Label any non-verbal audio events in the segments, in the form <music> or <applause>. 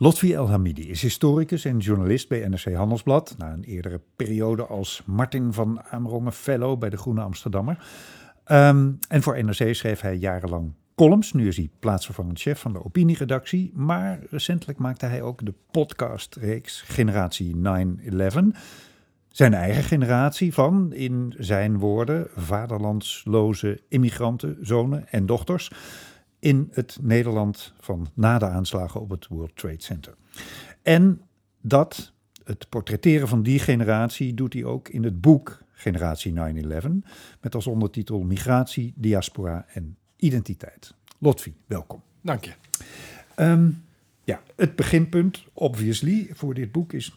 Lotfi El Hamidi is historicus en journalist bij NRC Handelsblad. Na een eerdere periode als Martin van Amerongen Fellow bij de Groene Amsterdammer. Ehm, en voor NRC schreef hij jarenlang columns. Nu is hij plaatsvervangend chef van de opinieredactie. Maar recentelijk maakte hij ook de podcastreeks Generatie 9-11. Zijn eigen generatie van, in zijn woorden, vaderlandsloze immigranten, zonen en dochters in het Nederland van na de aanslagen op het World Trade Center. En dat, het portretteren van die generatie, doet hij ook in het boek Generatie 9-11, met als ondertitel Migratie, Diaspora en Identiteit. Lotfi, welkom. Dank je. Ehm, ja, het beginpunt, obviously, voor dit boek is 9-11.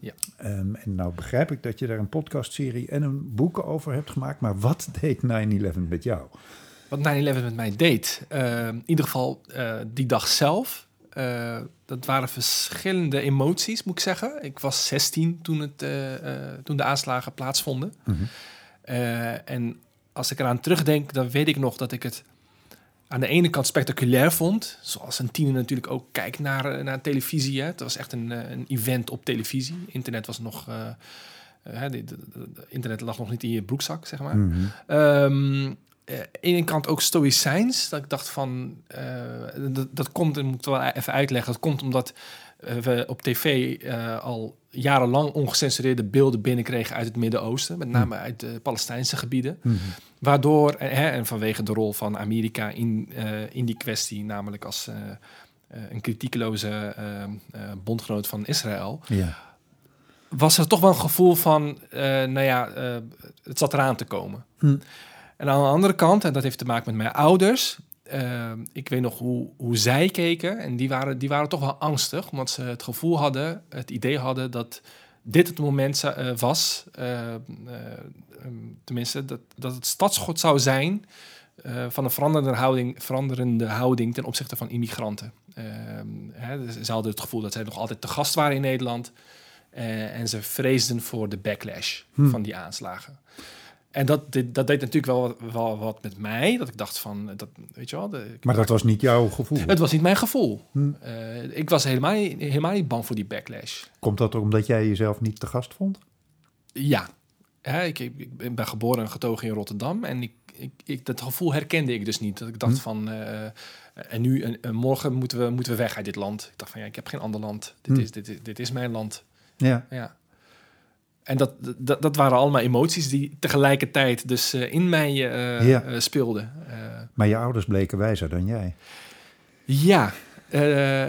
Ja. Ehm, en nou begrijp ik dat je daar een podcastserie en een boek over hebt gemaakt, maar wat <laughs> deed 9-11 met jou? Wat 9-11 met mij deed, uh, in ieder geval uh, die dag zelf, uh, dat waren verschillende emoties, moet ik zeggen. Ik was 16 toen, het, toen de aanslagen plaatsvonden. Mm -hmm. en als ik eraan terugdenk, dan weet ik nog dat ik het aan de ene kant spectaculair vond. Zoals een tiener natuurlijk ook kijkt naar, naar televisie. Hè. Het was echt een, een event op televisie. Internet was nog... Uh, de, de, de, internet lag nog niet in je broekzak, zeg maar. Mm -hmm. um, uh, ene kant ook stoïcijns. Dat ik dacht van, uh, dat, dat komt, en moet ik wel even uitleggen, dat komt omdat we op tv al jarenlang ongecensureerde beelden binnenkregen uit het Midden-Oosten, met name uit de Palestijnse gebieden. Mm -hmm. Waardoor, hè, en vanwege de rol van Amerika in, in die kwestie, namelijk als een kritiekeloze bondgenoot van Israël. Yeah was er toch wel een gevoel van, nou ja, het zat eraan te komen. Hm. En aan de andere kant, en dat heeft te maken met mijn ouders. Uh, ik weet nog hoe, hoe zij keken. En die waren, die waren toch wel angstig, omdat ze het gevoel hadden, het idee hadden dat dit het moment uh, was. Uh, tenminste, dat, dat het stadschot zou zijn van een veranderende houding, veranderende houding ten opzichte van immigranten. Ehm, hè, dus ze hadden het gevoel dat zij nog altijd te gast waren in Nederland. en ze vreesden voor de backlash hmm. van die aanslagen. En dat, dit, dat deed natuurlijk wel, wel wat met mij. Dat ik dacht van, dat, weet je wel. De, maar dat was niet jouw gevoel? Het was niet mijn gevoel. Hm. Uh, ik was helemaal, helemaal niet bang voor die backlash. Komt dat omdat jij jezelf niet te gast vond? Ja. ja ik, ik, ben geboren en getogen in Rotterdam. En ik, ik, ik, dat gevoel herkende ik dus niet. Dat ik dacht hm. van, uh, en nu, en, en, morgen moeten we, moeten we weg uit dit land. Ik dacht van, ja, ik heb geen ander land. Dit, hm. is, dit, dit is mijn land. Ja. ja. En dat, dat, dat, waren allemaal emoties die tegelijkertijd dus uh, in mij uh, ja. uh, speelden. maar je ouders bleken wijzer dan jij. Ja,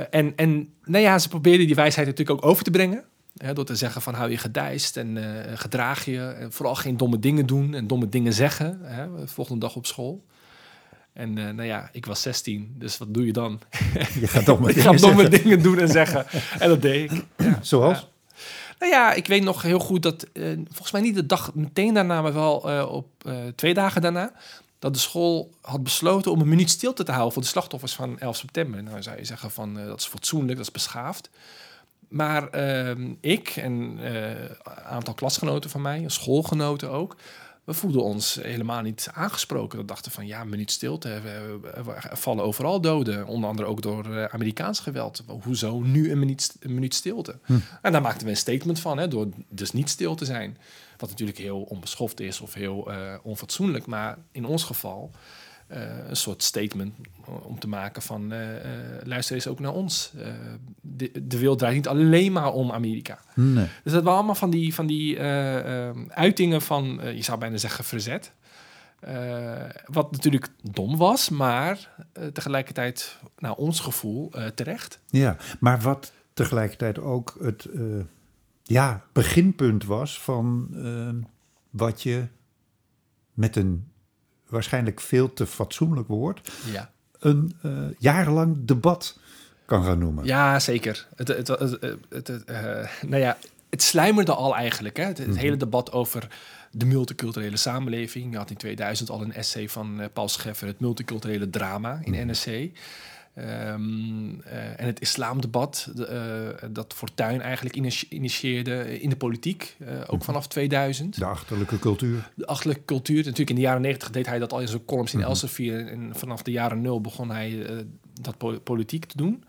en, en nou ja, ze probeerden die wijsheid natuurlijk ook over te brengen. Hè, door te zeggen van hou je gedijst en gedraag je. En vooral geen domme dingen doen en domme dingen zeggen. Hè, volgende dag op school. En nou ja, ik was 16, dus wat doe je dan? Je gaat domme, <laughs> ik dingen, ga domme dingen doen en zeggen. En dat deed ik. <clears throat> Ja. Zoals? Ja. Nou ja, ik weet nog heel goed dat, uh, volgens mij niet de dag meteen daarna, maar wel uh, op uh, twee dagen daarna, dat de school had besloten om een minuut stilte te houden voor de slachtoffers van 11 september. Nou zou je zeggen van dat is fatsoenlijk, dat is beschaafd. Maar ehm, ik en een aantal klasgenoten van mij, schoolgenoten ook, we voelden ons helemaal niet aangesproken. We dachten van ja, minuut stilte. Er vallen overal doden. Onder andere ook door Amerikaans geweld. Hoezo nu een minuut, een minuut stilte? Hm. En daar maakten we een statement van, hè, door dus niet stil te zijn. Wat natuurlijk heel onbeschoft is of heel uh, onfatsoenlijk. Maar in ons geval uh, een soort statement om te maken van uh, uh, luister eens ook naar ons. De, de, wereld draait niet alleen maar om Amerika. Nee. Dus dat waren allemaal van die, van die uitingen van, je zou bijna zeggen, verzet. wat natuurlijk dom was, maar tegelijkertijd naar ons gevoel terecht. Ja, maar wat tegelijkertijd ook het ja, beginpunt was van wat je met een waarschijnlijk veel te fatsoenlijk woord, ja. een uh, jarenlang debat kan gaan noemen. Ja, zeker. Het, het, het, het, het uh, nou ja, het sluimerde al eigenlijk. Hè? Het, mm -hmm. hele debat over de multiculturele samenleving. Je had in 2000 al een essay van uh, Paul Scheffer, het multiculturele drama in mm -hmm. NSC. Ehm, eh, en het islamdebat, de, eh, dat Fortuyn eigenlijk initi- initieerde in de politiek, eh, ook Mhm. vanaf 2000. De achterlijke cultuur. De achterlijke cultuur. Natuurlijk in de jaren 90 deed hij dat al in zijn columns in Mhm. Elsevier. En vanaf de jaren nul begon hij eh, dat po- politiek te doen.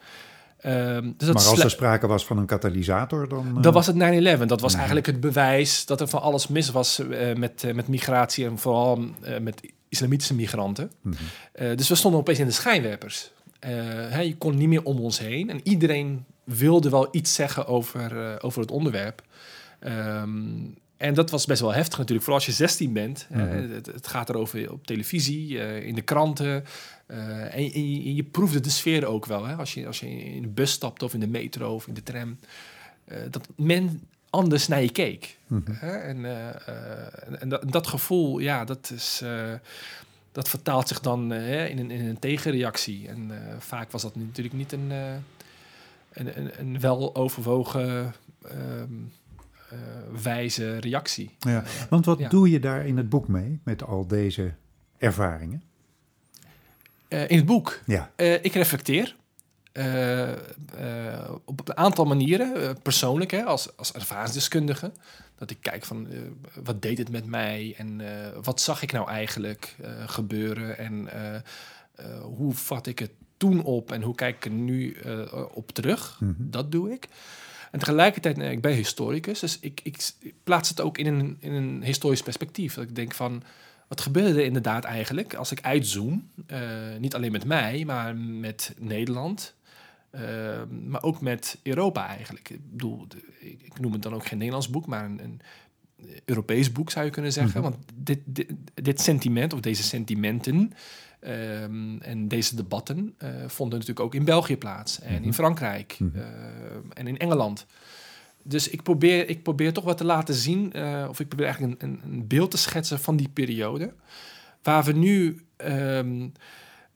Ehm, dus maar als er sprake was van een katalysator, dan... eh, dat was het 9-11. Dat was eigenlijk het bewijs dat er van alles mis was eh, met, eh, met migratie en vooral eh, met islamitische migranten. mhm. Eh, dus we stonden opeens in de schijnwerpers. Eh, je kon niet meer om ons heen. En iedereen wilde wel iets zeggen over, eh, over het onderwerp. Ehm, en dat was best wel heftig natuurlijk. Vooral als je 16 bent. Mhm. het, het gaat erover op televisie, eh, in de kranten. En, en je, je proefde de sfeer ook wel. Hè? Als, je, als je in de bus stapt of in de metro of in de tram. dat men anders naar je keek. Mhm. En, en, dat, dat gevoel, ja, dat is... dat vertaalt zich dan eh, in, een, in een tegenreactie. En eh, vaak was dat natuurlijk niet een, eh, een, een, een wel overwogen ehm, eh, wijze reactie. Ja, want wat Ja. doe je daar in het boek mee, met al deze ervaringen? In het boek, Ja, ik reflecteer. Eh, eh, op een aantal manieren, eh, persoonlijk, hè, als, als ervaringsdeskundige. Dat ik kijk van, wat deed het met mij en wat zag ik nou eigenlijk gebeuren en hoe vat ik het toen op en hoe kijk ik er nu op terug. Mhm. Dat doe ik. En tegelijkertijd, nee, ik ben historicus, dus ik, ik plaats het ook in een, in een historisch perspectief. Dat ik denk van, wat gebeurde er inderdaad eigenlijk als ik uitzoom? niet alleen met mij, maar met Nederland. Eh, maar ook met Europa eigenlijk. Ik bedoel, ik, ik noem het dan ook geen Nederlands boek, maar een, een Europees boek zou je kunnen zeggen. Mhm. Want dit, dit, dit sentiment, of deze sentimenten ehm, en deze debatten eh, vonden natuurlijk ook in België plaats. En Mhm. in Frankrijk Mhm. eh, en in Engeland. Dus ik probeer, ik probeer toch wat te laten zien, eh, of ik probeer eigenlijk een, een, een beeld te schetsen van die periode. Waar we nu, ehm,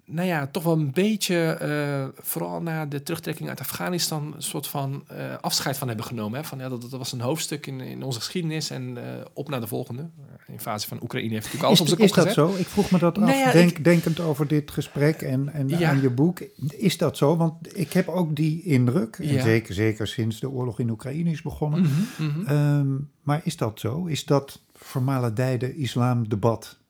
nou ja, toch wel een beetje, eh, vooral na de terugtrekking uit Afghanistan, een soort van eh, afscheid van hebben genomen. Hè? Van, ja, dat, dat was een hoofdstuk in, in onze geschiedenis en eh, op naar de volgende. De invasie van Oekraïne heeft natuurlijk alles op is, zijn is kop dat gezet. zo? Ik vroeg me dat af, Nou ja, denk, denkend over dit gesprek en, en Ja. aan je boek. Is dat zo? Want ik heb ook die indruk, en Ja. zeker, zeker sinds de oorlog in Oekraïne is begonnen. Mhm, mhm. Ehm, maar is dat zo? Is dat vermaledijde islamdebat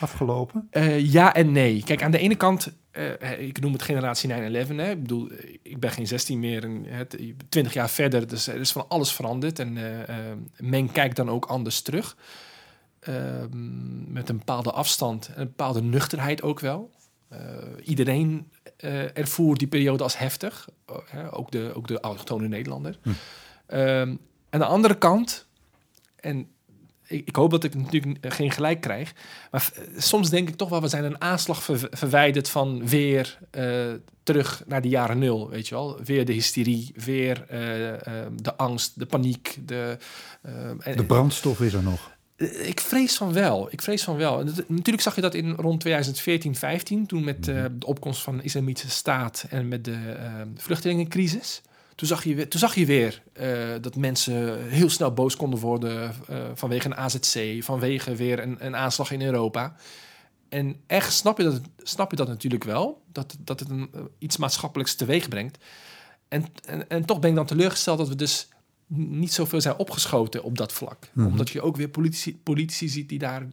afgelopen? Eh, ja en nee. Kijk, aan de ene kant, eh, ik noem het generatie 9-11. Hè. Ik bedoel, eh, ik ben geen 16 meer, en, het, 20 jaar verder. Dus er is van alles veranderd. En eh, eh, men kijkt dan ook anders terug. Ehm, met een bepaalde afstand en een bepaalde nuchterheid ook wel. Eh, iedereen eh, ervoer die periode als heftig. Ook, de, ook de autochtone Nederlander. Hm. Ehm, aan de andere kant, en ik, ik hoop dat ik natuurlijk geen gelijk krijg, maar f- soms denk ik toch wel, we zijn een aanslag ver- verwijderd van weer eh, terug naar de jaren nul, weet je wel. Weer de hysterie, weer eh, eh, de angst, de paniek. De, eh, en- De brandstof is er nog. eh, Ik vrees van wel. Ik vrees van wel. Natuurlijk zag je dat in rond 2014, 15, toen met eh, de opkomst van de Islamitische Staat en met de eh, vluchtelingencrisis. Toen zag je weer, toen zag je weer eh, dat mensen heel snel boos konden worden eh, vanwege een AZC, vanwege weer een, een aanslag in Europa. En echt snap je dat, snap je dat natuurlijk wel, dat, dat het een, eh, iets maatschappelijks teweeg brengt. En, en, en toch ben ik dan teleurgesteld dat we dus niet zoveel zijn opgeschoten op dat vlak. Mhm. Omdat je ook weer politici, politici ziet die daar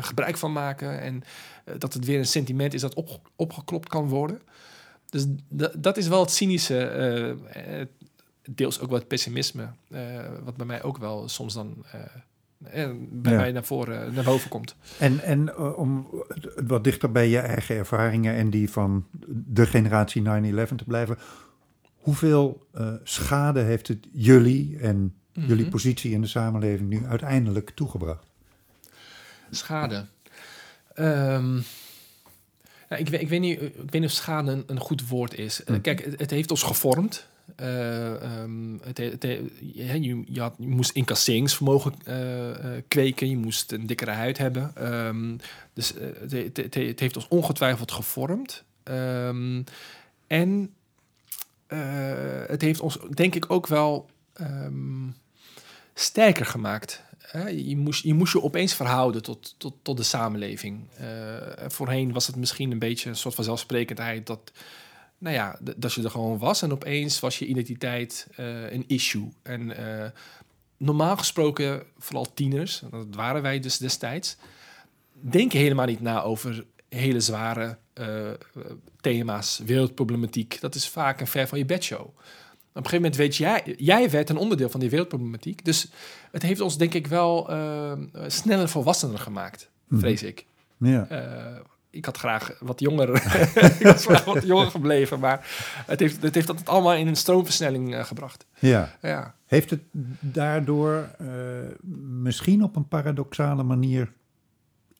gebruik van maken. En dat het weer een sentiment is dat op, opgeklopt kan worden. Dus dat is wel het cynische, eh, eh, deels ook wat pessimisme. eh, wat bij mij ook wel soms dan bij Ja. mij naar, voren, naar boven komt. En, en om wat dichter bij je eigen ervaringen en die van de generatie 9-11 te blijven. Hoeveel eh, schade heeft het jullie en jullie Mhm. positie in de samenleving nu uiteindelijk toegebracht? Schade. Ehm, nou, ik, weet, ik, weet niet, ik weet niet of schade een, een goed woord is. Eh, Hm. kijk, het, het heeft ons gevormd. Eh, het, he- het, he- je, je, je had, je moest incasseringsvermogen eh, eh, kweken. Je moest een dikkere huid hebben. Ehm, dus eh, het, he- het, het, het heeft ons ongetwijfeld gevormd. Ehm, en eh, het heeft ons, denk ik, ook wel ehm, sterker gemaakt. Je, moest, je moest je opeens verhouden tot, tot, tot de samenleving. Eh, voorheen was het misschien een beetje een soort van zelfsprekendheid dat nou ja, dat je er gewoon was en opeens was je identiteit eh, een issue. En eh, normaal gesproken, vooral tieners, en dat waren wij dus destijds, denken helemaal niet na over hele zware thema's, wereldproblematiek. Dat is vaak een ver van je bedshow. Op een gegeven moment weet jij, jij werd een onderdeel van die wereldproblematiek. Dus het heeft ons denk ik wel eh, sneller volwassener gemaakt, Mhm. vrees ik. Ja. Eh, ik had graag wat jonger, <laughs> ik was graag wat jonger gebleven, maar het heeft, het heeft dat allemaal in een stroomversnelling eh, gebracht. ja. Ja. Heeft het daardoor misschien op een paradoxale manier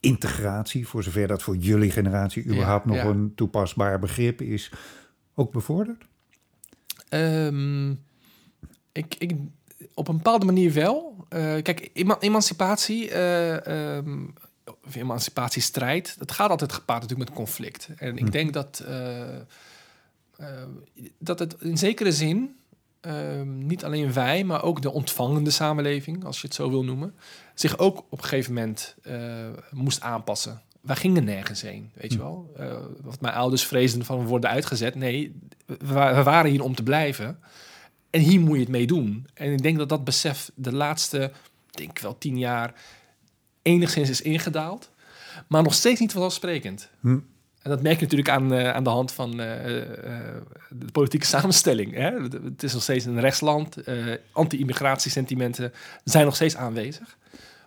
integratie, voor zover dat voor jullie generatie Ja, überhaupt nog ja. een toepasbaar begrip is, ook bevorderd? Ehm, ik, ik, op een bepaalde manier wel. Eh, kijk, ema- emancipatie, eh, ehm, of emancipatiestrijd, dat gaat altijd gepaard natuurlijk met conflict. En ik Hm. denk dat, eh, dat het in zekere zin, ehm, niet alleen wij, maar ook de ontvangende samenleving, als je het zo wil noemen, zich ook op een gegeven moment moest aanpassen. Wij gingen nergens heen, weet je Hm. wel. Eh, wat mijn ouders vreesden van we worden uitgezet. Nee, we, wa- we waren hier om te blijven. En hier moet je het mee doen. En ik denk dat dat besef de laatste, ik denk wel tien jaar, enigszins is ingedaald. Maar nog steeds niet vanzelfsprekend. Hm. En dat merk je natuurlijk aan, eh, aan de hand van eh, eh, de politieke <laughs> samenstelling. Hè? Het- is nog steeds een rechtsland. Anti-immigratiesentimenten zijn nog steeds aanwezig.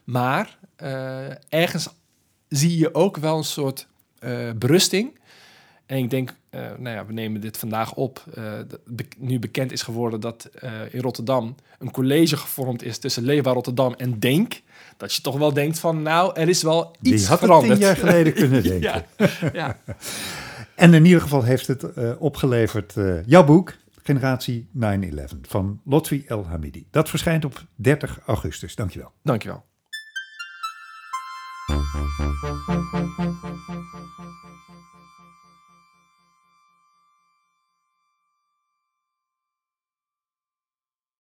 Maar ergens zie je ook wel een soort berusting. En ik denk, eh, nou ja, we nemen dit vandaag op. eh, be- nu bekend is geworden dat eh, in Rotterdam een college gevormd is tussen Leefbaar Rotterdam en Denk. Dat je toch wel denkt van, nou, er is wel iets Die had veranderd. tien jaar geleden kunnen <laughs> denken. ja, ja. <laughs> En in ieder geval heeft het opgeleverd jouw boek, Generatie 9-11, van Lotfi El Hamidi. Dat verschijnt op 30 augustus. Dankjewel. dankjewel.